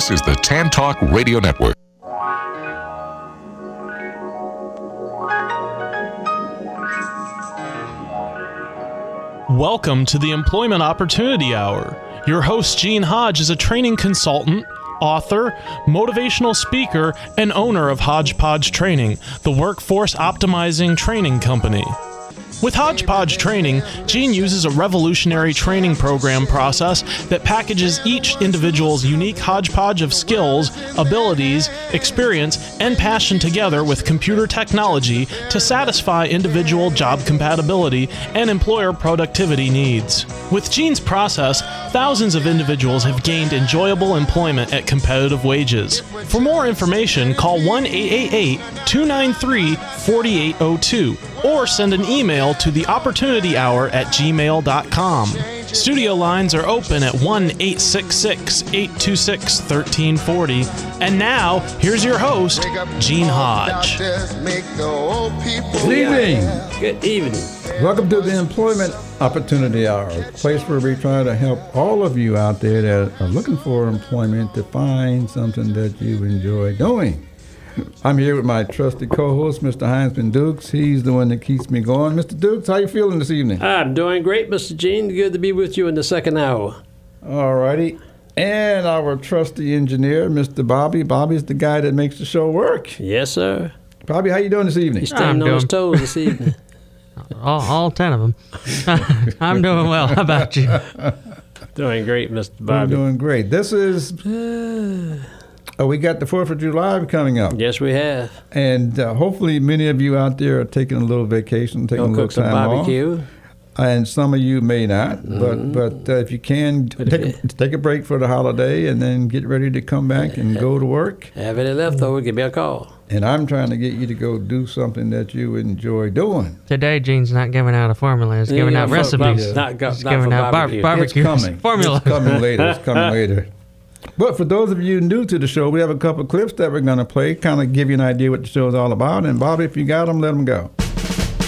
This is the Tan Talk Radio Network. Welcome to the Employment Opportunity Hour. Your host, Gene Hodge, is a training consultant, author, motivational speaker, and owner of Hodgepodge Training, the workforce optimizing training company. With Hodgepodge Training, Gene uses a revolutionary training program process that packages each individual's unique hodgepodge of skills, abilities, experience, and passion together with computer technology to satisfy individual job compatibility and employer productivity needs. With Gene's process, thousands of individuals have gained enjoyable employment at competitive wages. For more information, call 1 888 293 4802 or send an email to the opportunity hour at gmail.com. Studio lines are open at 1 866 826 1340. And now, here's your host, Gene Hodge. Good evening. Good evening. Welcome to the Employment Opportunity Hour, a place where we try to help all of you out there that are looking for employment to find something that you enjoy doing. I'm here with my trusted co-host, Mr. Heinzman Dukes. He's the one that keeps me going. Mr. Dukes, how you feeling this evening? I'm doing great, Mr. Gene. Good to be with you in the second hour. All righty. And our trusty engineer, Mr. Bobby. Bobby's the guy that makes the show work. Yes, sir. Bobby, how you doing this evening? He's staying on his toes this evening. all, all ten of them. I'm doing well. How about you? doing great, Mr. Bobby. I'm doing great. This is. Oh, we got the Fourth of July coming up, Yes, we have. and uh, hopefully many of you out there are taking a little vacation, taking Gonna a little cook some time off. barbecue. and some of you may not. But but uh, if you can, take if a, take a break for the holiday and then get ready to come back and go to work. Have any leftover, give me a call. And I'm trying to get you to go do something that you enjoy doing. Today, Gene's not giving out a formula. He's giving Yeah, out for- recipes. Not, go, He's not giving for out bar- barbecue. barbecue It's coming. formula. It's coming later. It's coming later. But for those of you new to the show, we have a couple clips that we're going to play, kind of give you an idea what the show is all about. And Bobby, if you got them, let them go.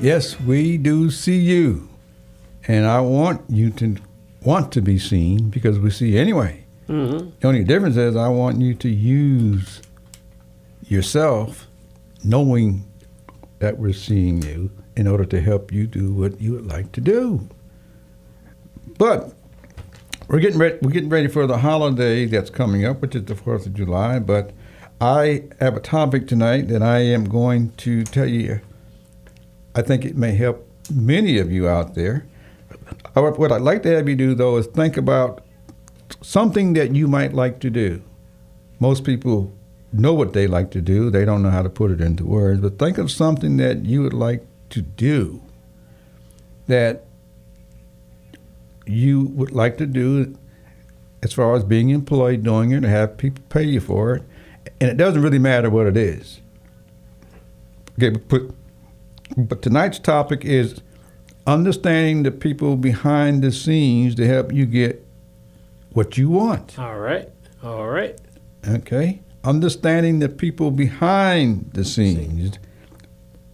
Yes, we do see you. And I want you to want to be seen because we see you anyway. Mm-hmm. The only difference is I want you to use yourself knowing that we're seeing you in order to help you do what you would like to do. But we're getting ready we're getting ready for the holiday that's coming up, which is the fourth of July, but I have a topic tonight that I am going to tell you I think it may help many of you out there. What I'd like to have you do though is think about something that you might like to do. Most people know what they like to do, they don't know how to put it into words, but think of something that you would like to do that you would like to do as far as being employed doing it, and have people pay you for it, and it doesn't really matter what it is. Okay, but, but tonight's topic is understanding the people behind the scenes to help you get what you want. All right. All right. Okay? Understanding the people behind the scenes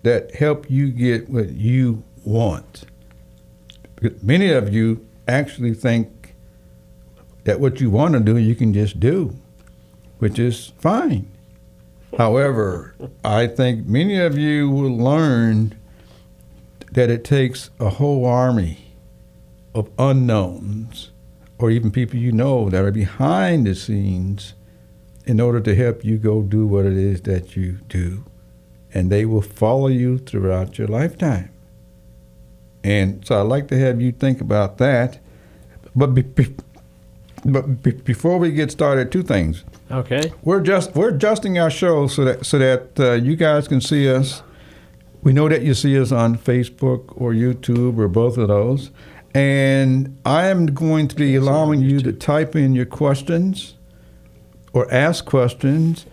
that help you get what you want. Because many of you actually think that what you want to do, you can just do, which is fine. However, I think many of you will learn that it takes a whole army of unknowns or even people you know that are behind the scenes in order to help you go do what it is that you do. And they will follow you throughout your lifetime. And so I'd like to have you think about that. But, be, be, but be, before we get started, two things. Okay. We're just we're adjusting our show so that so that uh, you guys can see us. We know that you see us on Facebook or YouTube or both of those. And I am going to be allowing you to type in your questions or ask questions.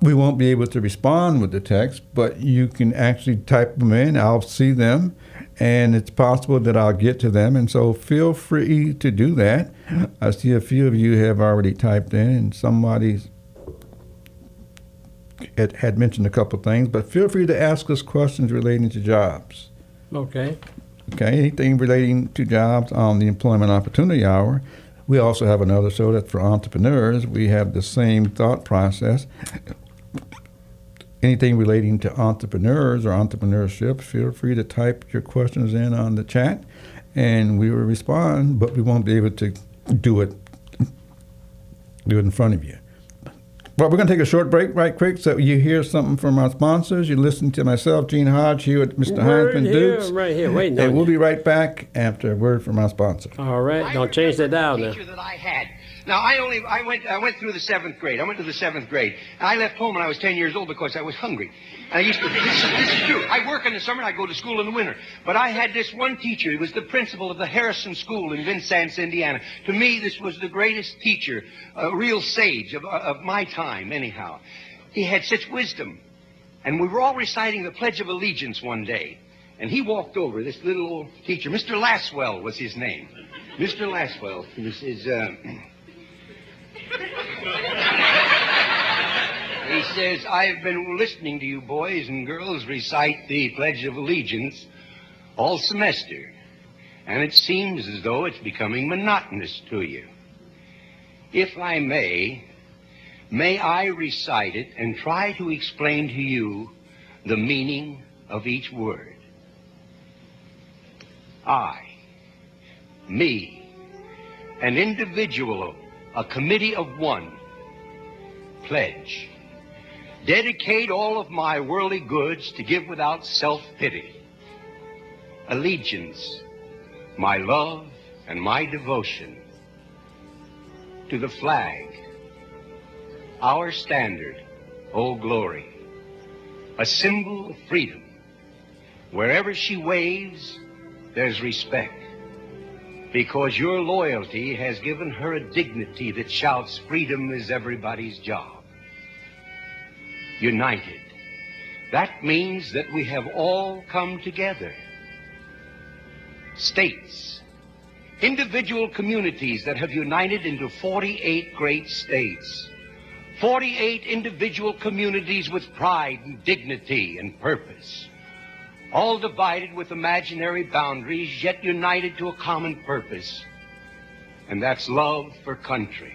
We won't be able to respond with the text, but you can actually type them in. I'll see them, and it's possible that I'll get to them. And so feel free to do that. I see a few of you have already typed in, and somebody's had, had mentioned a couple of things, but feel free to ask us questions relating to jobs. Okay. Okay, anything relating to jobs on the Employment Opportunity Hour. We also have another show that's for entrepreneurs. We have the same thought process. Anything relating to entrepreneurs or entrepreneurship, feel free to type your questions in on the chat and we will respond, but we won't be able to do it do it in front of you. But we're going to take a short break right quick so you hear something from our sponsors. You listen to myself, Gene Hodge, here at Mr. Right Heinzman Dukes. right here. Wait, no. And we'll be right back after a word from our sponsor. All right. Don't change that remember dial the now. Now I only I went I went through the seventh grade. I went to the seventh grade. I left home when I was ten years old because I was hungry. And I used to this is, this is true. I work in the summer and I go to school in the winter. But I had this one teacher. He was the principal of the Harrison School in Vincennes, Indiana. To me, this was the greatest teacher, a real sage of, of my time, anyhow. He had such wisdom. And we were all reciting the Pledge of Allegiance one day. And he walked over, this little old teacher, Mr. Laswell was his name. Mr. Laswell, he uh, he says, I've been listening to you boys and girls recite the Pledge of Allegiance all semester. And it seems as though it's becoming monotonous to you. If I may, may I recite it and try to explain to you the meaning of each word. I, me, an individual, a committee of one, pledge. Dedicate all of my worldly goods to give without self-pity. Allegiance, my love and my devotion to the flag, our standard, Old Glory, a symbol of freedom. Wherever she waves, there's respect. Because your loyalty has given her a dignity that shouts freedom is everybody's job. United. That means that we have all come together. States, individual communities that have united into 48 great states. 48 individual communities with pride and dignity and purpose. All divided with imaginary boundaries, yet united to a common purpose. And that's love for country.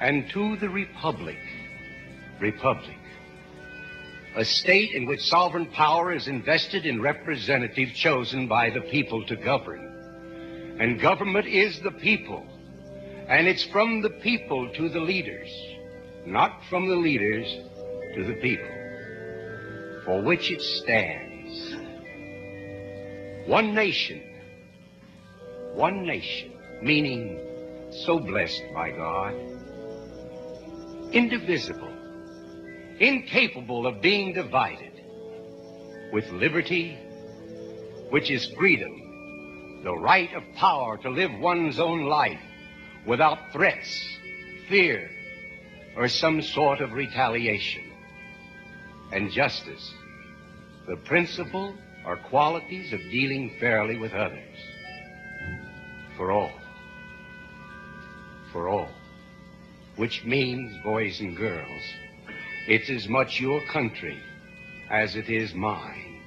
And to the Republic. Republic. A state in which sovereign power is invested in representatives chosen by the people to govern. And government is the people. And it's from the people to the leaders, not from the leaders to the people, for which it stands. One nation, one nation, meaning so blessed by God, indivisible, incapable of being divided, with liberty, which is freedom, the right of power to live one's own life without threats, fear, or some sort of retaliation. And justice, the principle or qualities of dealing fairly with others. For all. For all. Which means, boys and girls, it's as much your country as it is mine.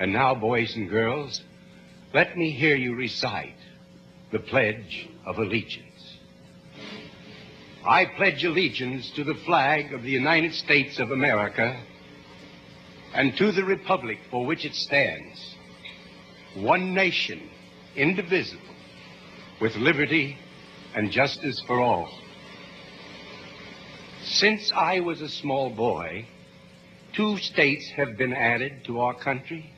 And now, boys and girls, let me hear you recite the Pledge of Allegiance. I pledge allegiance to the flag of the United States of America and to the republic for which it stands, one nation, indivisible, with liberty and justice for all. Since I was a small boy, two states have been added to our country,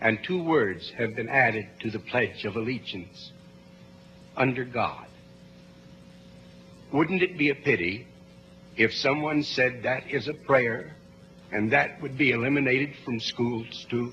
and two words have been added to the Pledge of Allegiance under God. Wouldn't it be a pity if someone said that is a prayer and that would be eliminated from schools too?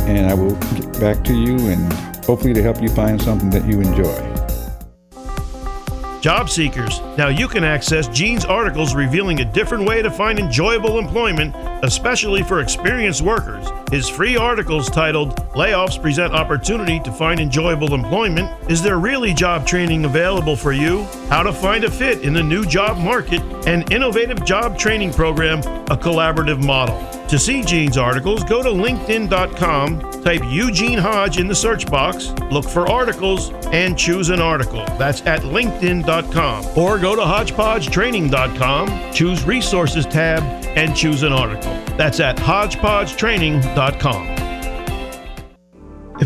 and I will get back to you and hopefully to help you find something that you enjoy. Job seekers. Now you can access Gene's articles revealing a different way to find enjoyable employment, especially for experienced workers. His free articles titled Layoffs Present Opportunity to Find Enjoyable Employment Is There Really Job Training Available for You? How to Find a Fit in the New Job Market, and innovative job training program, a collaborative model. To see Gene's articles, go to LinkedIn.com, type Eugene Hodge in the search box, look for articles, and choose an article. That's at LinkedIn.com. Or go to HodgepodgeTraining.com, choose Resources tab, and choose an article. That's at HodgepodgeTraining.com.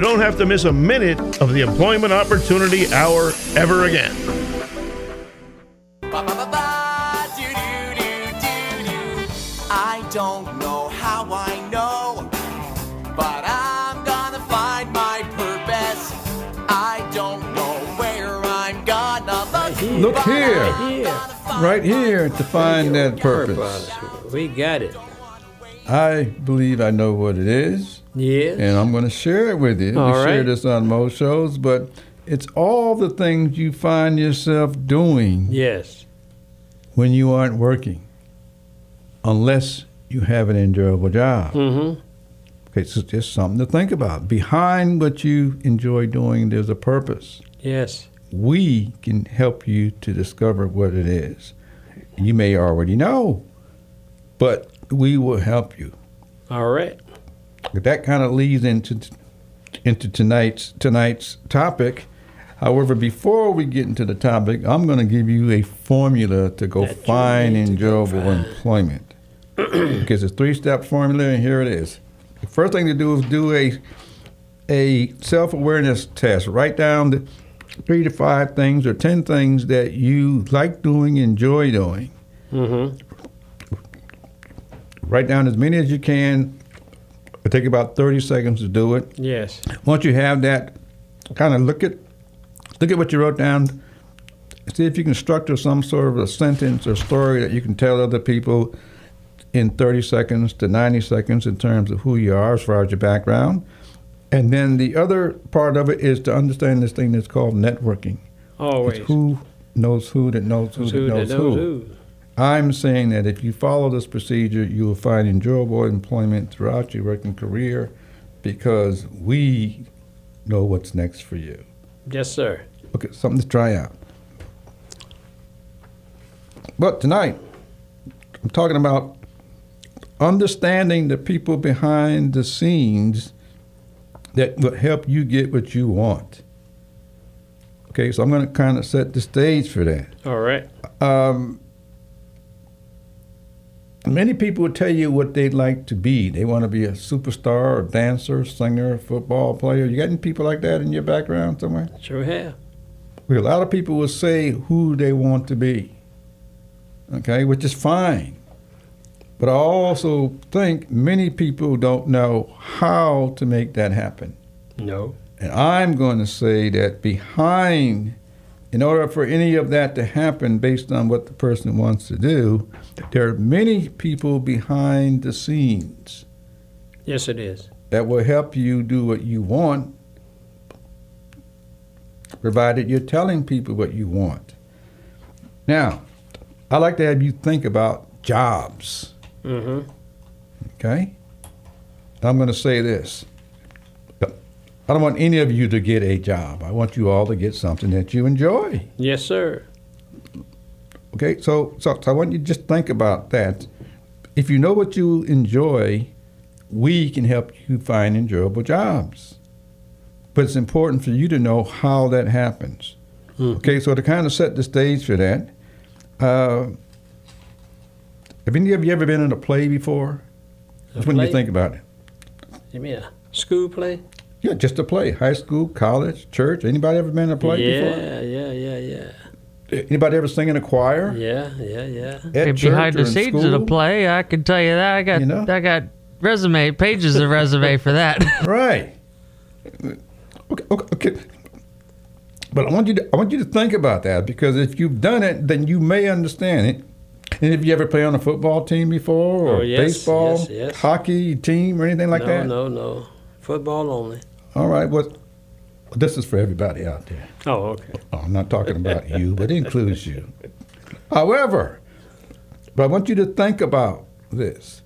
don't have to miss a minute of the Employment Opportunity Hour ever again. I don't know how I know, but I'm gonna find my purpose. I don't know where I'm gonna look. Look here. I'm Here. gonna Right here to find that purpose. We got it. I believe I know what it is, Yes. and I'm going to share it with you. All we share this on most shows, but it's all the things you find yourself doing Yes. when you aren't working, unless you have an enjoyable job. Mm-hmm. Okay, so it's just something to think about. Behind what you enjoy doing, there's a purpose. Yes. We can help you to discover what it is. You may already know, but we will help you. All right. That kind of leads into into tonight's tonight's topic. However, before we get into the topic, I'm going to give you a formula to go That find to go enjoyable employment. because it's a three-step formula, and here it is. The first thing to do is do a a self-awareness test. Write down the three to five things or ten things that you like doing, enjoy doing. Mm-hmm. Write down as many as you can. It'll take about 30 seconds to do it. Yes. Once you have that, kind of look at look at what you wrote down. See if you can structure some sort of a sentence or story that you can tell other people in 30 seconds to 90 seconds in terms of who you are as far as your background. And then the other part of it is to understand this thing that's called networking. Always. It's who knows who that knows who, Who's that knows, that knows who. who. I'm saying that if you follow this procedure, you will find enjoyable employment throughout your working career because we know what's next for you. Yes, sir. Okay, something to try out. But tonight, I'm talking about understanding the people behind the scenes that will help you get what you want. Okay, so I'm going to kind of set the stage for that. All right. Um, many people will tell you what they'd like to be. They want to be a superstar, or dancer, singer, football player. You got any people like that in your background somewhere? Sure have. Well, a lot of people will say who they want to be. Okay, which is fine. But I also think many people don't know how to make that happen. No. And I'm going to say that behind, in order for any of that to happen based on what the person wants to do, there are many people behind the scenes Yes, it is. that will help you do what you want, provided you're telling people what you want. Now, I like to have you think about jobs, Mm-hmm. okay? I'm going to say this. I don't want any of you to get a job. I want you all to get something that you enjoy. Yes, sir. Okay, so, so so I want you to just think about that. If you know what you enjoy, we can help you find enjoyable jobs. But it's important for you to know how that happens. Mhm. Okay, so to kind of set the stage for that, uh, have any of you ever been in a play before? Just when you think about it. You mean a school play? Yeah, just a play. High school, college, church. Anybody ever been in a play before? yeah, yeah, yeah, yeah. Anybody ever sing in a choir? Yeah, yeah, yeah. At If church behind the scenes of the play, I can tell you that I got You know? I got resume pages of resume for that. Right. Okay, okay, okay. But I want you to I want you to think about that because if you've done it, then you may understand it. And if you ever play on a football team before, or Oh, yes, baseball, yes, yes. hockey team, or anything like no, that, no, no. Football only. All right. Well, this is for everybody out there. Oh, okay. Oh, I'm not talking about you, but it includes you. However, but I want you to think about this.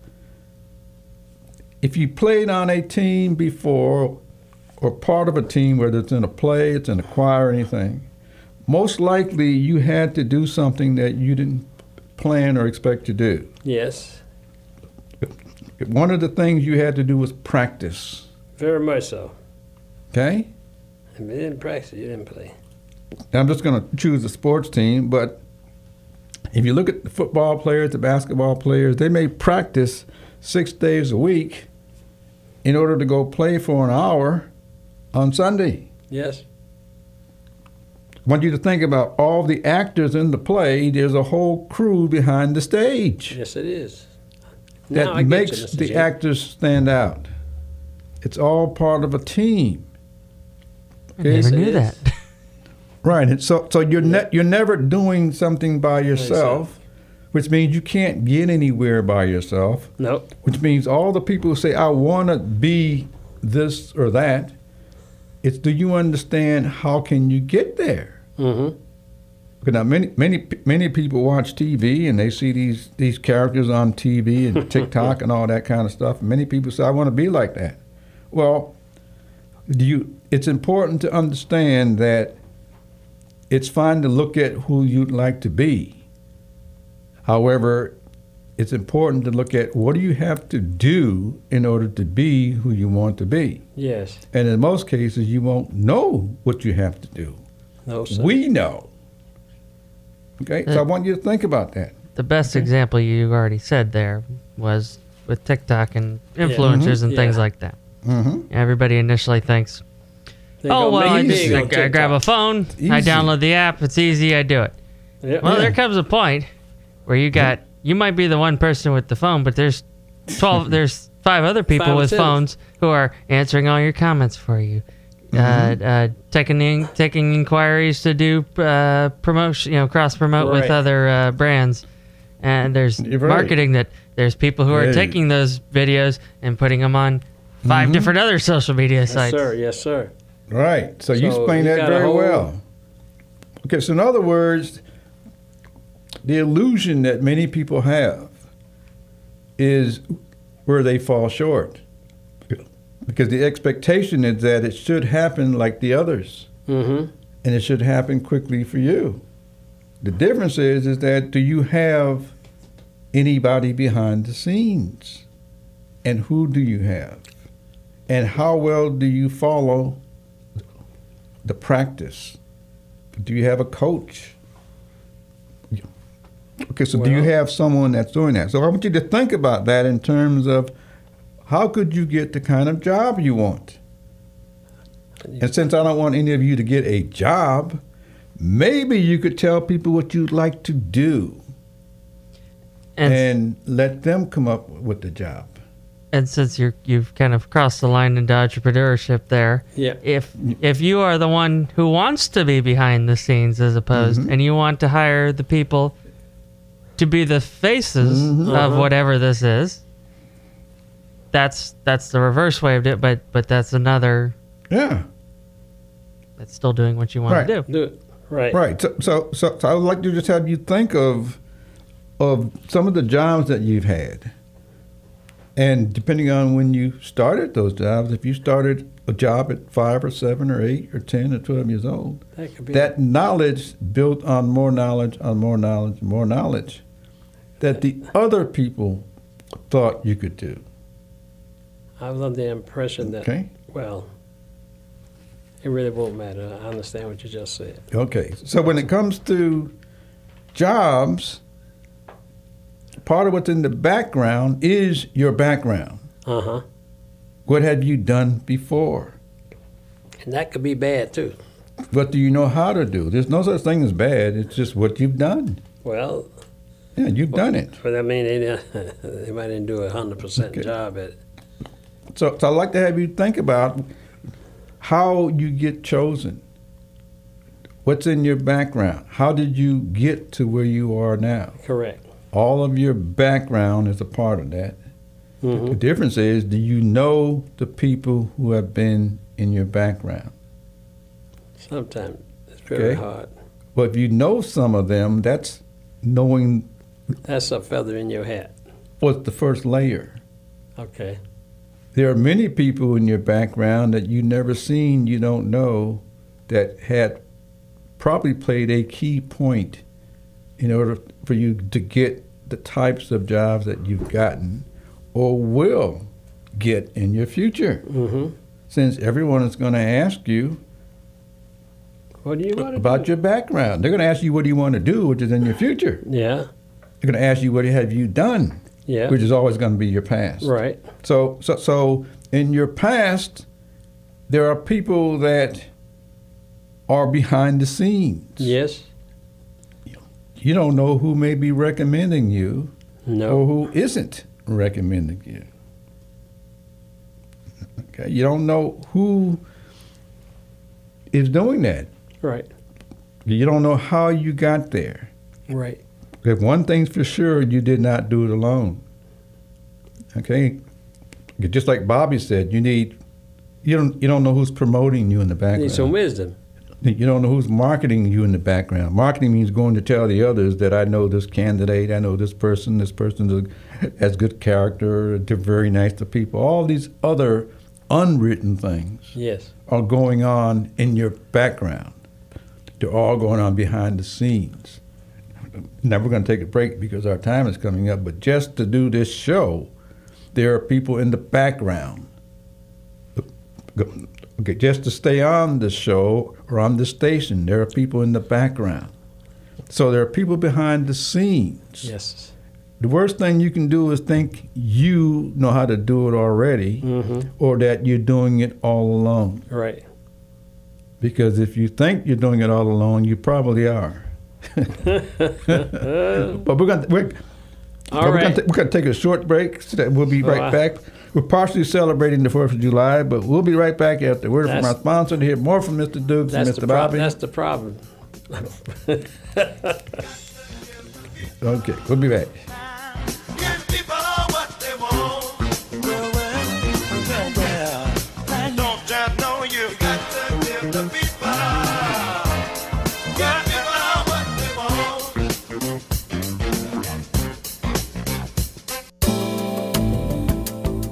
If you played on a team before, or part of a team, whether it's in a play, it's in a choir, or anything, most likely you had to do something that you didn't plan or expect to do. Yes, One of the things you had to do was practice. very much so. Okay? If you didn't practice, you didn't play. I'm just going to choose a sports team, but if you look at the football players, the basketball players, they may practice six days a week in order to go play for an hour on Sunday. Yes, I want you to think about all the actors in the play. There's a whole crew behind the stage yes, it is. that Now I get you, makes the Jim. actors stand out. It's all part of a team. I never Yes, knew is. that. Right. And so so you're ne- you're never doing something by yourself, which means you can't get anywhere by yourself, Nope. which means all the people who say I want to be this or that, It's do you understand how can you get there? Mm-hmm. Because now many many many people watch TV and they see these these characters on TV and TikTok and all that kind of stuff. Many people say, "I want to be like that." Well, do you? It's important to understand that it's fine to look at who you'd like to be. However, it's important to look at what do you have to do in order to be who you want to be. Yes. And in most cases, you won't know what you have to do. No, sir. We know. Okay, so I want you to think about that. The best example you already said there was with TikTok and influencers and things like that. Mm-hmm. Everybody initially thinks, They "Oh go well, I, make just, I, on grab a TikTok. phone, I download the app, it's easy, I do it." Yep. Well, Yeah. there comes a point where you got you might be the one person with the phone, but there's twelve, there's five other people Five with phones who are answering all your comments for you, Mm-hmm. uh, uh, taking in, taking inquiries to do uh, promotion, you know, cross promote with other uh, brands, and there's right. marketing that there's people who are Yeah. taking those videos and putting them on 5 Mm-hmm. different other social media sites. Yes, sites. sir. Yes, sir. Right. So, you So explained that very whole- well. Okay, so in other words, the illusion that many people have is where they fall short. Because the expectation is that it should happen like the others Mm-hmm. and it should happen quickly for you. The difference is is that do you have anybody behind the scenes? And who do you have? And how well do you follow the practice? Do you have a coach? Okay, so do you have someone that's doing that? So I want you to think about that in terms of how could you get the kind of job you want? And since I don't want any of you to get a job, maybe you could tell people what you'd like to do And, and let them come up with the job. And since you're you've kind of crossed the line into entrepreneurship there, Yeah. if if you are the one who wants to be behind the scenes as opposed Mm-hmm. and you want to hire the people to be the faces Mm-hmm. of Uh-huh. whatever this is that's that's the reverse way of it but but that's another Yeah, that's still doing what you want Right. to do Do it. Right. right. So, so, so, so I would like to just have you think of of some of the jobs that you've had, and depending on when you started those jobs, if you started a job at five or seven or eight or ten or twelve years old, That that knowledge built on more knowledge, on more knowledge, more knowledge that the other people thought you could do. I was under the impression that. Okay? Well, it really won't matter. I understand what you just said. Okay. So when it comes to jobs, part of what's in the background is your background. Uh huh. What have you done before? And that could be bad too. What do you know how to do? There's no such thing as bad. It's just what you've done. Well, Yeah, you've done it. but I mean, they, they might didn't do a hundred percent job at. So, so I'd like to have you think about how you get chosen. What's in your background? How did you get to where you are now? Correct. All of your background is a part of that. The Mm-hmm. difference is, do you know the people who have been in your background? Sometimes it's very Okay. hard. Well, if you know some of them, that's knowing That's a feather in your hat. what's the first layer. Okay. There are many people in your background that you never seen, you don't know, that had probably played a key point in order for you to get the types of jobs that you've gotten or will get in your future. Mm-hmm. Since everyone is going to ask you What do you want about do? your background, they're going to ask you what do you want to do, which is in your future. Yeah. They're going to ask you what have you done, Yeah. which is always going to be your past. Right. So, so, so in your past, there are people that are behind the scenes. Yes. You don't know who may be recommending you or No. who isn't recommending you. Okay, you don't know who is doing that. Right. You don't know how you got there. Right. If one thing's for sure, you did not do it alone. Okay? Just like Bobby said, you need you don't you don't know who's promoting you in the background. You Need some wisdom. You don't know who's marketing you in the background. Marketing means going to tell the others that I know this candidate, I know this person, this person has good character, they're very nice to people. All these other unwritten things Yes. are going on in your background. They're all going on behind the scenes. Now we're going to take a break because our time is coming up, but just to do this show, there are people in the background. Okay, just to stay on the show or on the station, there are people in the background. So there are people behind the scenes. Yes. The worst thing you can do is think you know how to do it already Mm-hmm. or that you're doing it all alone. Right. Because if you think you're doing it all alone, you probably are. but we're going to we're, All right. we're going to take a short break. So that we'll be right uh, back. We're partially celebrating the Fourth of July, but we'll be right back after a word from our sponsor to hear more from Mr. Dukes and Mr. problem. Bobby. That's the problem. Okay, we'll be back.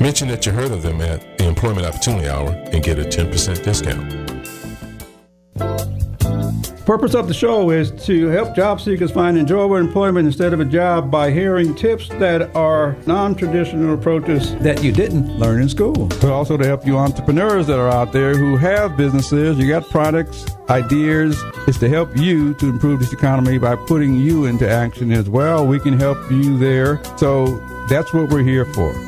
Mention that you heard of them at the Employment Opportunity Hour and get a 10% discount. Purpose of the show is to help job seekers find enjoyable employment instead of a job by hearing tips that are non-traditional approaches that you didn't learn in school. But also to help you entrepreneurs that are out there who have businesses, you got products, ideas. It's to help you to improve this economy by putting you into action as well. We can help you there. So that's what we're here for.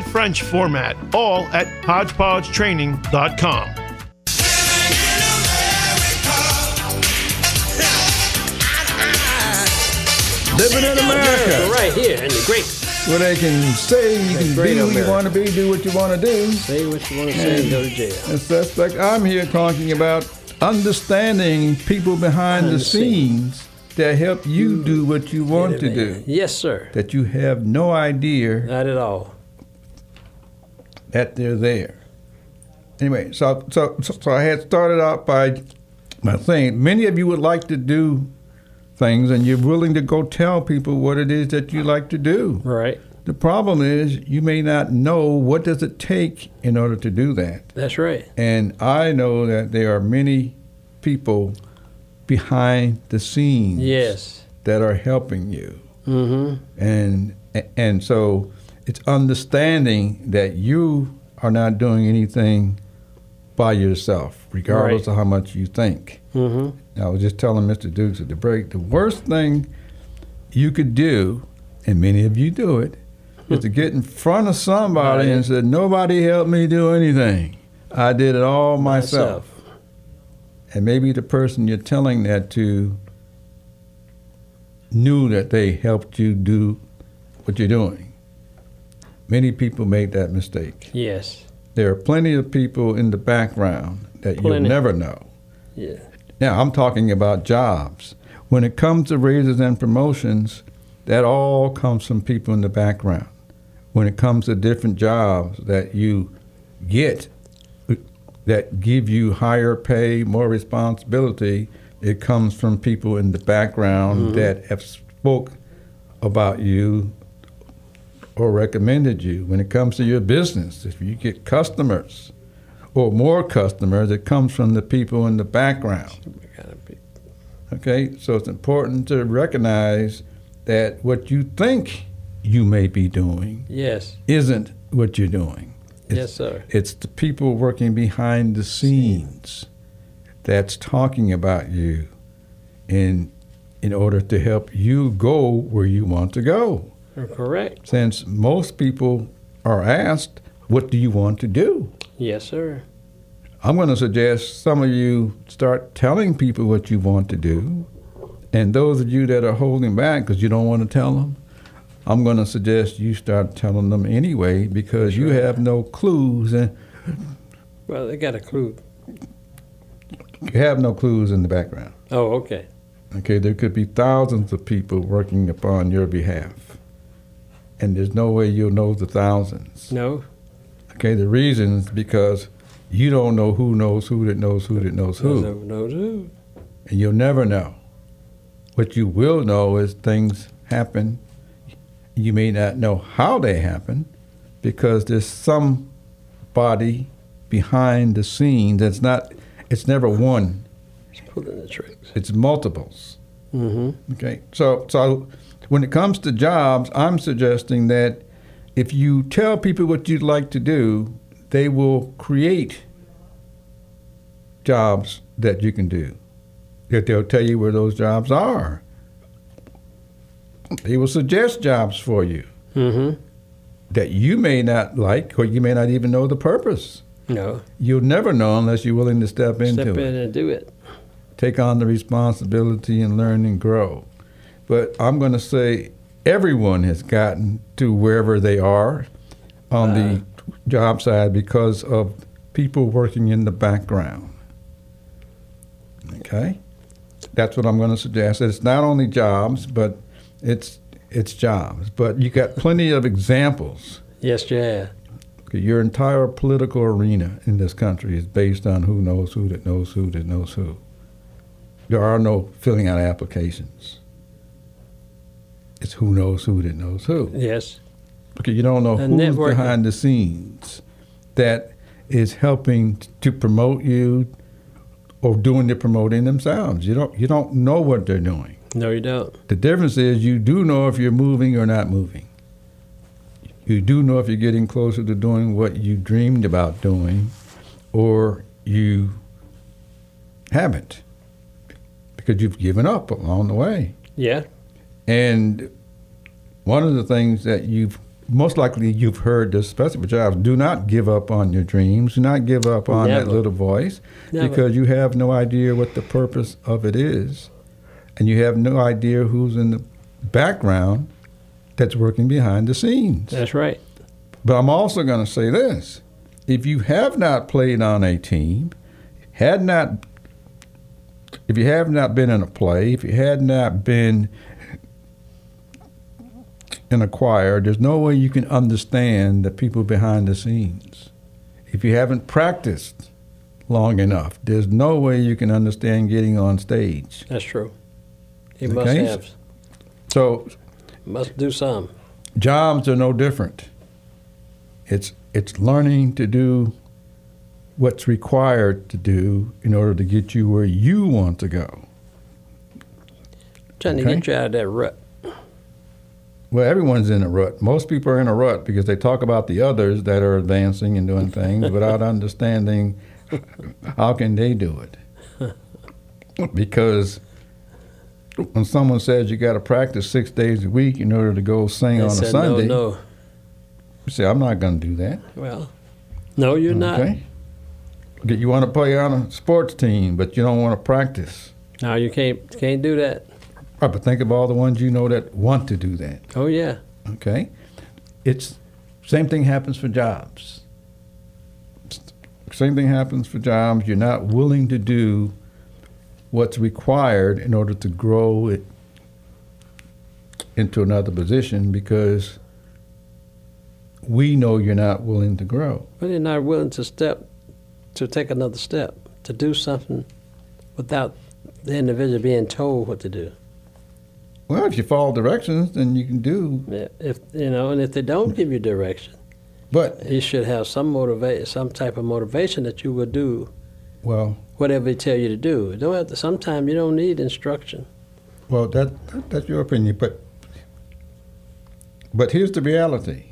French format, all at HodgepodgeTraining.com. Living in America, Right here in the great. where they can say you can be who you want to be, do what you want to do. Say what you want to say and go to jail. It's that's like I'm here talking about understanding people behind the the scenes. scenes that help you do what you want to do. Yes, sir. That you have no idea Not at all. That they're there. Anyway, so so so I had started out by by saying many of you would like to do things and you're willing to go tell people what it is that you like to do. Right. The problem is you may not know what does it take in order to do that. That's right. And I know that there are many people behind the scenes Yes. that are helping you. Mm-hmm. And and so it's understanding that you are not doing anything by yourself, regardless Right. of how much you think. Mm-hmm. I was just telling Mr. Dukes at the break, the worst thing you could do, and many of you do it, is to get in front of somebody and say, Nobody helped me do anything. I did it all myself. And maybe the person you're telling that to knew that they helped you do what you're doing. Many people make that mistake. Yes. There are plenty of people in the background that you'll never know. Yeah. Now, I'm talking about jobs. When it comes to raises and promotions, that all comes from people in the background. When it comes to different jobs that you get that give you higher pay, more responsibility, it comes from people in the background Mhm. that have spoke about you or recommended you. When it comes to your business, if you get customers or more customers, it comes from the people in the background. Okay, so it's important to recognize that what you think you may be doing Yes. isn't what you're doing. It's, Yes, sir. It's the people working behind the scenes that's talking about you in in order to help you go where you want to go. Correct. Since most people are asked, what do you want to do? Yes, sir. I'm going to suggest some of you start telling people what you want to do. And those of you that are holding back because you don't want to tell them, I'm going to suggest you start telling them anyway because you have no clues and Well, they got a clue. you have no clues in the background. Oh, okay. Okay, there could be thousands of people working upon your behalf. And there's no way you'll know the thousands. No. Okay, the reason is because you don't know who knows who that knows who that knows who. No, no, no. and you'll never know. What you will know is things happen. You may not know how they happen because there's somebody behind the scene that's not, it's never one, It's pulling the tricks. it's multiples. Mm-hmm. Okay, so so when it comes to jobs, I'm suggesting that if you tell people what you'd like to do, they will create jobs that you can do. That they'll tell you where those jobs are. They will suggest jobs for you Mm-hmm. that you may not like, or you may not even know the purpose. No. You'll never know unless you're willing to step into Step it in and do it. Take on the responsibility and learn and grow. But I'm going to say everyone has gotten to wherever they are on the job side because of people working in the background. Okay? That's what I'm going to suggest. It's not only jobs, but it's it's jobs. But you got plenty of examples. Yes, yeah. Okay, Your entire political arena in this country is based on who knows who that knows who that knows who. There are no filling out applications. It's who knows who that knows who. Yes. Because you don't know And who's networking. behind the scenes that is helping to promote you or doing the promoting themselves. You don't you don't know what they're doing. No, you don't. The difference is you do know if you're moving or not moving. You do know if you're getting closer to doing what you dreamed about doing or you haven't because you've given up along the way. Yeah. And one of the things that you've most likely you've heard this, for jobs, do not give up on your dreams. Do not give up on that little voice Never. because you have no idea what the purpose of it is. And you have no idea who's in the background that's working behind the scenes. That's right. But I'm also going to say this. If you have not played on a team, had not if you have not been in a play, if you had not been in a choir, there's no way you can understand the people behind the scenes. If you haven't practiced long enough, there's no way you can understand getting on stage. That's true. He must Okay. have. So Must do some. jobs are no different. It's it's learning to do what's required to do in order to get you where you want to go. Trying to get you out of that rut. Well, everyone's in a rut. Most people are in a rut because they talk about the others that are advancing and doing things without understanding how can they do it. Because when someone says you got to practice six days a week in order to go sing They on a Sunday, No, no. you say, I'm not going to do that. Well, no, you're not. Okay. Okay, You want to play on a sports team, but you don't want to practice. No, you can't can't do that. Right, but think of all the ones you know that want to do that. Oh yeah. Okay, it's same thing happens for jobs. Same thing happens for jobs. You're not willing to do what's required in order to grow it into another position because we know you're not willing to grow. But you're not willing to step to take another step to do something without the individual being told what to do. Well, if you follow directions, then you can do. Yeah, If you know, and if they don't give you direction, But you should have some motivate, some type of motivation that you will do well, whatever they tell you to do. You don't have to. Sometimes you don't need instruction. Well, that, that that's your opinion, but but here's the reality: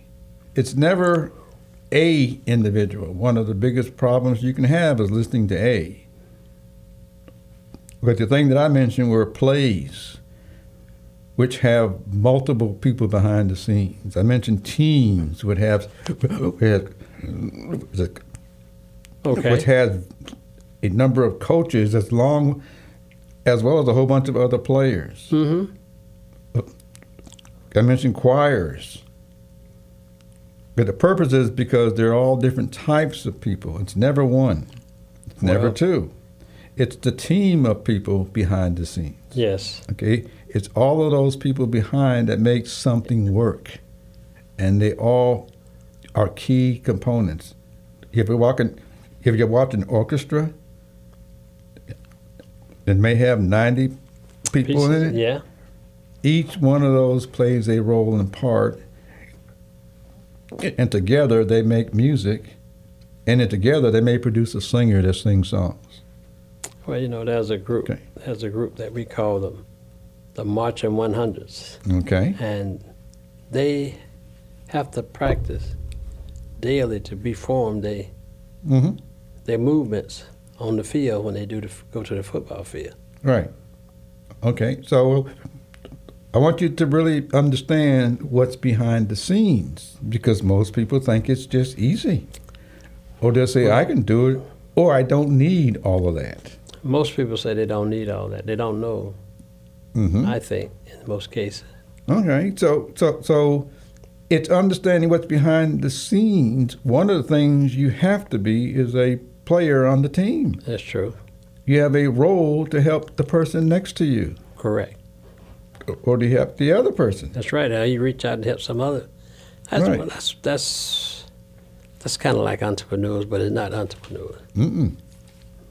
it's never a individual. One of the biggest problems you can have is listening to a. But the thing that I mentioned were plays, which have multiple people behind the scenes. I mentioned teams would have, Okay. which has a number of coaches as long as well as a whole bunch of other players. Mm-hmm. I mentioned choirs. But the purpose is because they're all different types of people. It's never one. It's never two. It's the team of people behind the scenes. Yes. Okay? It's all of those people behind that make something work. And they all are key components. If you're walking if you watch an orchestra, it may have ninety people in it Yeah. each one of those plays a role and part and together they make music and then together they may produce a singer that sings songs Well, you know, there's a group. Okay. There's a group that we call them the Marching 100s, okay and they have to practice daily to be formed. They hmm their movements on the field when they do the, go to the football field. right okay so i want you to really understand what's behind the scenes because most people think it's just easy or they'll say i can do it or i don't need all of that Most people say they don't need all that. They don't know. hmm I think in most cases. Okay, so so so it's understanding what's behind the scenes. One of the things you have to be is a player on the team. That's true. You have a role to help the person next to you, Correct. Or to help the other person. That's right. Now you reach out and help some other. That's Right. well, that's that's that's kind of like entrepreneurs, but it's not entrepreneurs. Mm-mm.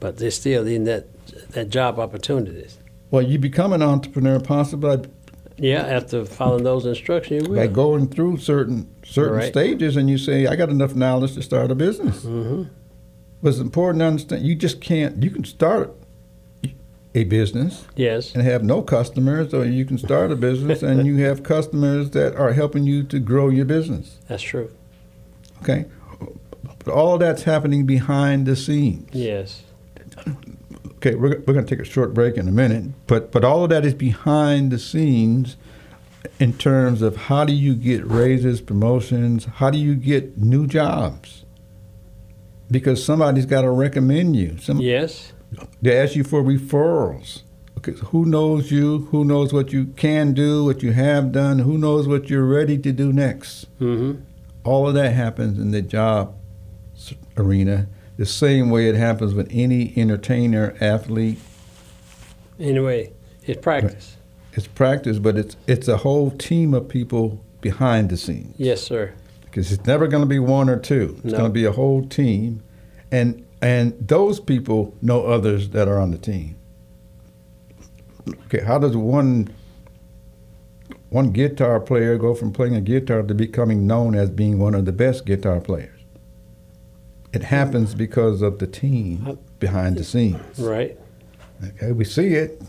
But they're still in that that job opportunities. Well, you become an entrepreneur possibly Yeah, after following those instructions, you by going through certain certain Right. stages, and you say, "I got enough knowledge to start a business." Mm-hmm. But it's important to understand you just can't. You can start a business. Yes. and have no customers, or you can start a business and you have customers that are helping you to grow your business. That's true. Okay, but all of that's happening behind the scenes. Yes. Okay, we're, we're going to take a short break in a minute, but but all of that is behind the scenes in terms of how do you get raises, promotions, how do you get new jobs? Because somebody's got to recommend you. Some, Yes. They ask you for referrals. Okay, so who knows you? Who knows what you can do, what you have done? Who knows what you're ready to do next? hmm All of that happens in the job arena, the same way it happens with any entertainer, athlete. Anyway, it's practice. It's practice, but it's it's a whole team of people behind the scenes. Yes, sir. Because it's never going to be one or two. It's No. going to be a whole team, and and those people know others that are on the team. Okay, how does one one guitar player go from playing a guitar to becoming known as being one of the best guitar players? it happens because of the team behind the scenes. Right. Okay, we see it,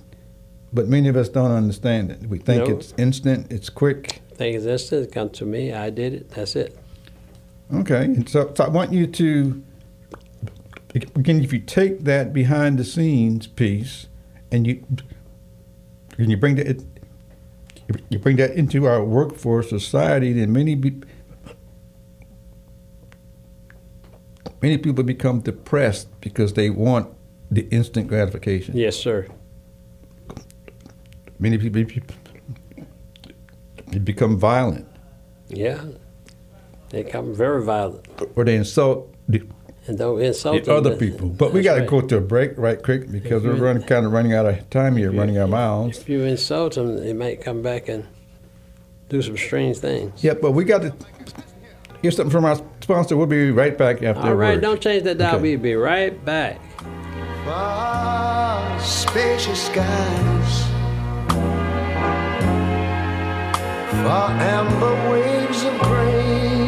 but many of us don't understand it. We think No. it's instant, it's quick. Thing is, this is come to me. I did it. That's it. Okay, and so, so I want you to again, if you take that behind the scenes piece and you and you bring that you bring that into our workforce society, then many be, many people become depressed because they want the instant gratification. Yes, sir. Many people become violent Yeah. They become very violent. or they insult the, And don't insult the other them. people. But we got to right. go to a break right quick because we're running, kind of running out of time here, running our miles. If you insult them, they might come back and do some strange things. Yeah, but we got to hear something from our sponsor. We'll be right back after All a right, word. don't change that dial. Okay. We'll be right back. Far spacious skies, far amber waves of grain,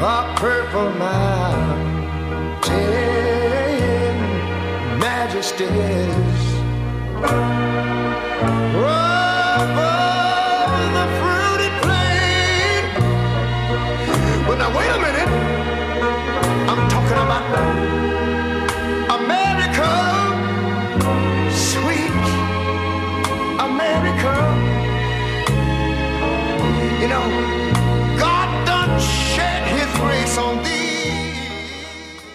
far purple mountain majesties. Over the fruited plain. But now wait a minute. I'm talking about America, sweet America. You know,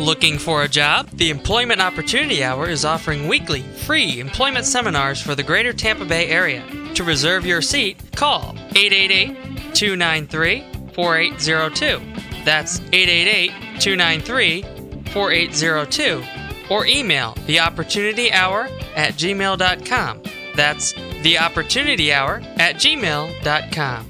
Looking for a job? The Employment Opportunity Hour is offering weekly free employment seminars for the greater Tampa Bay area. To reserve your seat, call 888 293 4802. That's 888 293 4802. Or email the Opportunity Hour at gmail.com. That's the Opportunity Hour at gmail.com.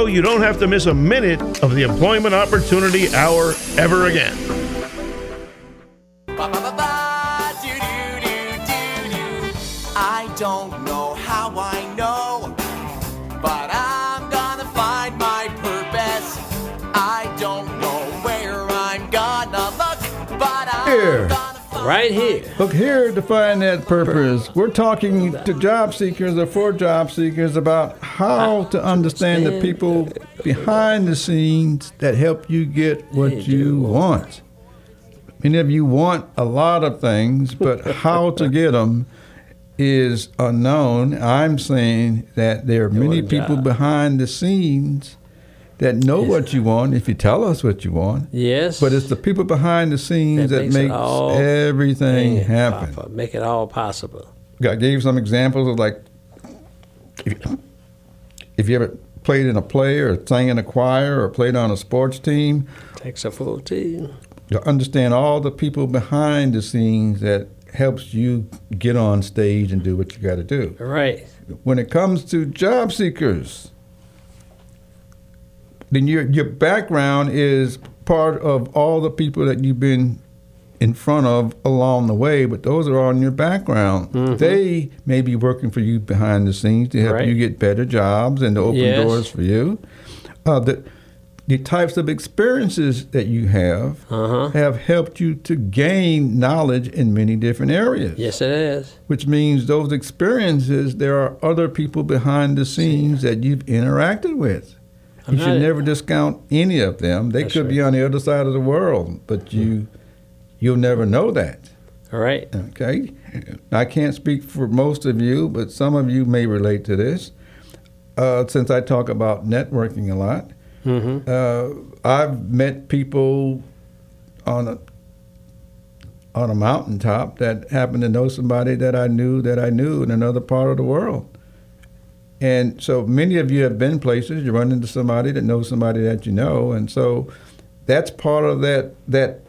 you don't have to miss a minute of the Employment Opportunity Hour ever again. Right here. Look here to find that purpose. We're talking to job seekers or for job seekers about how to understand the people behind the scenes that help you get what you want. Many of you want a lot of things, but how to get them is unknown. I'm saying that there are many people behind the scenes that know what you want if you tell us what you want. Yes. But it's the people behind the scenes That that, makes makes everything happen. Papa, Make it all possible. I gave some examples of like if you, if you ever played in a play or sang in a choir or played on a sports team, Takes a full team. you understand all the people behind the scenes that helps you get on stage and do what you got to do. Right. When it comes to job seekers, then your your background is part of all the people that you've been in front of along the way, but those are all in your background. They may be working for you behind the scenes to help Right. you get better jobs and to open Yes. doors for you. Uh, the, the types of experiences that you have Uh-huh. have helped you to gain knowledge in many different areas. Yes, it is. Which means those experiences, there are other people behind the scenes that you've interacted with. I'm you should never discount any of them. They could be on the other side of the world, but you you'll never know that. All right. Okay, I can't speak for most of you, but some of you may relate to this. Uh, since I talk about networking a lot, Mm-hmm. uh, I've met people on a on a mountaintop that happened to know somebody that I knew that I knew in another part of the world. And so many of you have been places. You run into somebody that knows somebody that you know, and so that's part of that that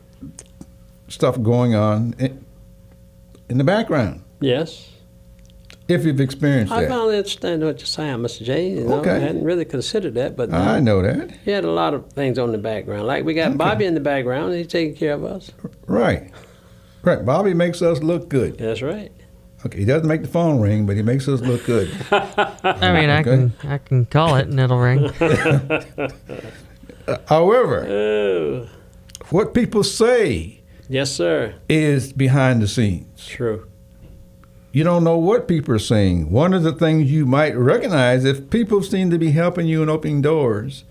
stuff going on in, in the background. Yes. If you've experienced I that, finally understand what you're saying, Mr. J. You know, Okay. I hadn't really considered that, but I no. know that. He had a lot of things on the background. Like we got Okay. Bobby in the background. He's taking care of us. Right, right. Bobby makes us look good. That's right. Okay, he doesn't make the phone ring, but he makes us look good. I mean, I can I can call it and it'll ring. However, Oh. what people say Yes, sir. is behind the scenes. True. You don't know what people are saying. One of the things you might recognize if people seem to be helping you and opening doors,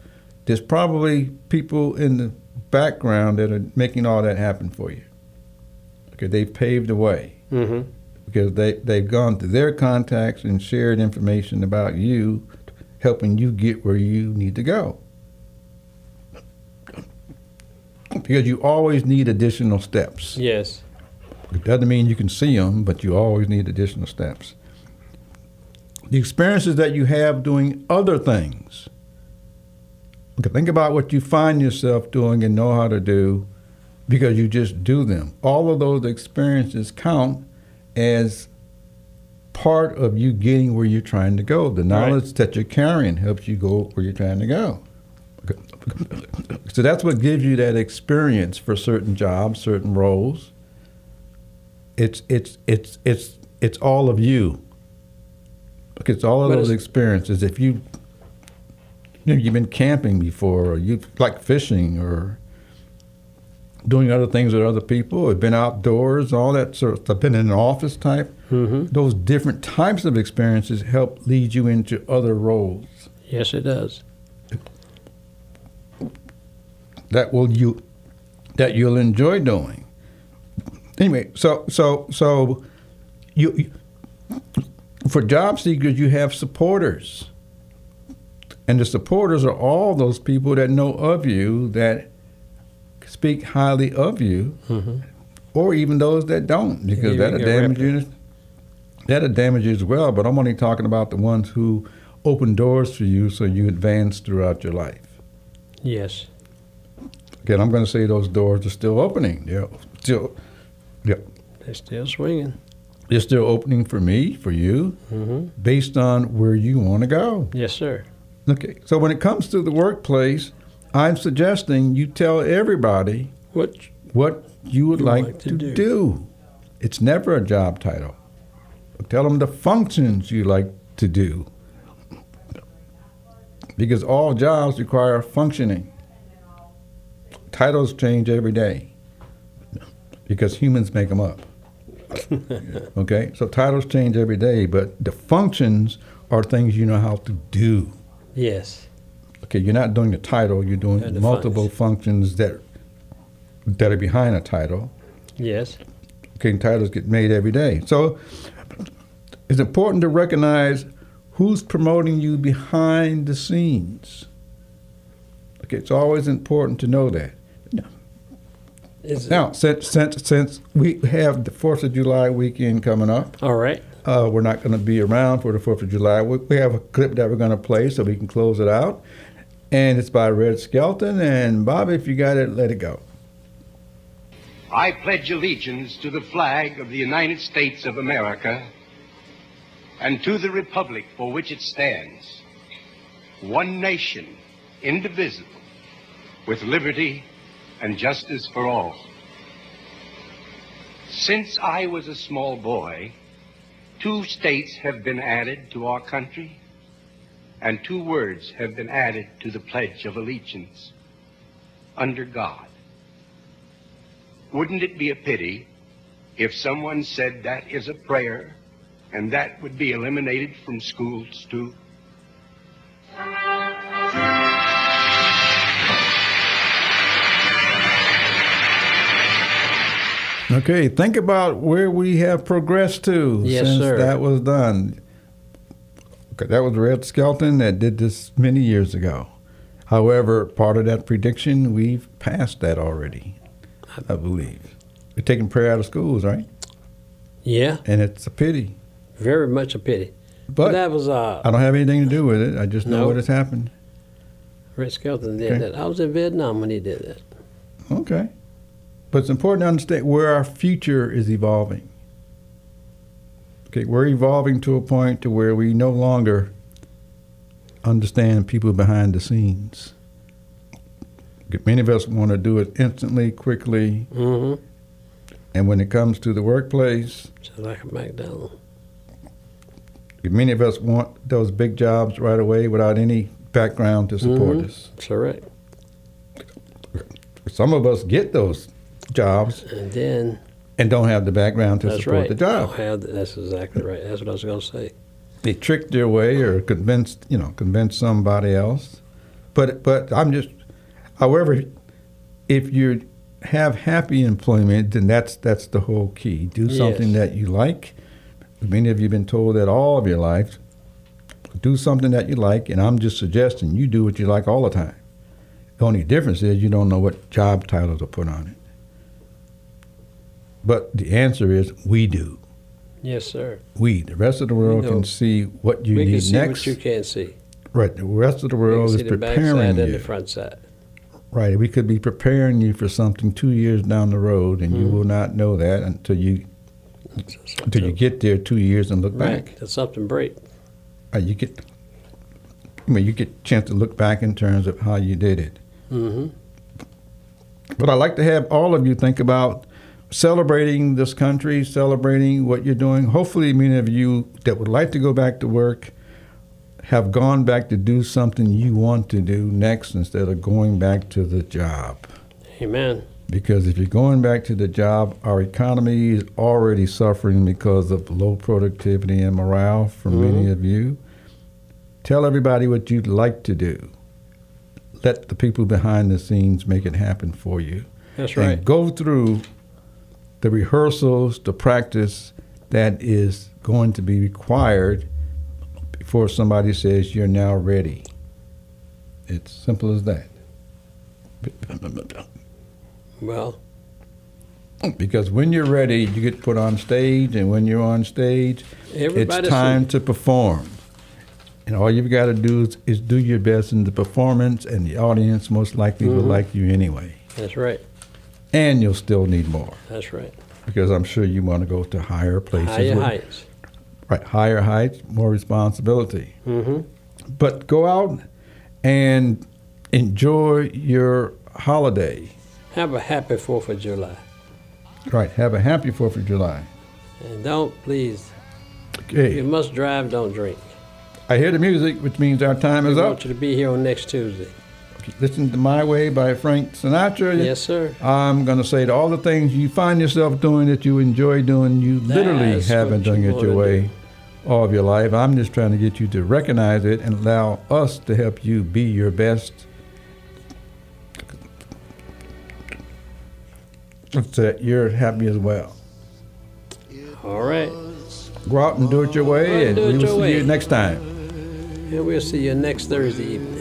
there's probably people in the background that are making all that happen for you. Okay, they've paved the way Mm-hmm. Because they, they've gone to their contacts and shared information about you, helping you get where you need to go. Because you always need additional steps. Yes. It doesn't mean you can see them, but you always need additional steps. The experiences that you have doing other things. Okay, think about what you find yourself doing and know how to do because you just do them. All of those experiences count as part of you getting where you're trying to go. The knowledge that you're carrying helps you go where you're trying to go. So that's what gives you that experience for certain jobs, certain roles it's it's it's it's it's all of you. It's all of those experiences. If you you know, you've been camping before, or you like fishing, or doing other things with other people, or been outdoors, all that sort of stuff, been in an office type. Mm-hmm. Those different types of experiences help lead you into other roles Yes, it does. that will you that you'll enjoy doing. Anyway, so so so you, you for job seekers you have supporters. And the supporters are all those people that know of you that speak highly of you or even those that don't because that'll damage you that'll damage you as well, but I'm only talking about the ones who open doors for you so you advance throughout your life. Yes. Again, I'm going to say those doors are still opening. They're still, yeah, They're still swinging. they're still opening for me, for you, Mm-hmm. based on where you want to go. Yes, sir. Okay, so when it comes to the workplace, I'm suggesting you tell everybody What? what you would You like, like to to, do. do. It's never a job title. Tell them the functions you like to do. Because all jobs require functioning. Titles change every day because humans make them up. okay? So titles change every day, but the functions are things you know how to do. Yes. Okay, you're not doing the title, you're doing the multiple functions that that are behind a title. Yes. Okay, titles get made every day. So it's important to recognize who's promoting you behind the scenes. Okay, it's always important to know that. Is it- Now, since since since we have the Fourth of July weekend coming up, All right. uh, we're not going to be around for the Fourth of July. We, we have a clip that we're going to play so we can close it out, and it's by Red Skelton. And Bob, if you got it, let it go. I pledge allegiance to the flag of the United States of America and to the republic for which it stands, one nation, indivisible, with liberty and justice for all. Since I was a small boy, two states have been added to our country and two words have been added to the Pledge of Allegiance under God. Wouldn't it be a pity if someone said that is a prayer and that would be eliminated from schools too? Okay, think about where we have progressed to Yes, since sir. that was done. That was Red Skelton that did this many years ago. However, part of that prediction, we've passed that already, I believe. We're taking prayer out of schools, right? Yeah, And it's a pity. very much a pity. But that was uh, I don't have anything to do with it. I just know No. what has happened. Red Skelton did Okay. that. I was in Vietnam when he did that. Okay. But it's important to understand where our future is evolving. Okay, we're evolving to a point to where we no longer understand people behind the scenes. Many of us want to do it instantly, quickly, Mm-hmm. and when it comes to the workplace, Just like a McDonald. many of us want those big jobs right away without any background to support Mhm. us. Correct. Some of us get those jobs And then and don't have the background to that's support right. the job. Have that's exactly right. That's what I was going to say. they tricked their way or convinced you know convinced somebody else but but i'm just however if you have happy employment then that's that's the whole key do something Yes. that you like many of you have been told that all of your life do something that you like and i'm just suggesting you do what you like all the time the only difference is you don't know what job titles are put on it but the answer is we do Yes, sir. we the rest of the world can see what you we need can see next what you can't see. Right. The rest of the world is see the back preparing you. the front side. Right. We could be preparing you for something two years down the road, and you Mhm. will not know that until you until you get there two years and look Right. back. Till something break. Right, you get. I mean, you get a chance to look back in terms of how you did it. Mm-hmm. But I'd like to have all of you think about celebrating this country, celebrating what you're doing. Hopefully, many of you that would like to go back to work have gone back to do something you want to do next instead of going back to the job. Amen. Because if you're going back to the job, our economy is already suffering because of low productivity and morale for mm-hmm. many of you. Tell everybody what you'd like to do. Let the people behind the scenes make it happen for you. That's And right. go through the rehearsals, the practice that is going to be required before somebody says you're now ready. It's simple as that. Well, Because when you're ready, you get put on stage, and when you're on stage, Everybody it's time to perform. And all you've got to do is, is do your best in the performance, and the audience most likely will Mhm. like you anyway. that's right. And you'll still need more That's right. because I'm sure you want to go to higher places. Higher with- heights. Right, higher heights, more responsibility. Mm-hmm. But go out and enjoy your holiday. Have a happy Fourth of July, Right, have a happy Fourth of July. and don't please. Okay, you must drive, don't drink. I hear the music, which means our time We is up. I want you to be here on next Tuesday. Listen to My Way by Frank Sinatra. Yes, sir. I'm going to say to all the things you find yourself doing that you enjoy doing, you literally haven't done it your way do. all of your life. I'm just trying to get you to recognize it and allow us to help you be your best. So that you're happy as well. All right. Go out and do it your way, and we will see you next time. And we'll see you next Thursday evening.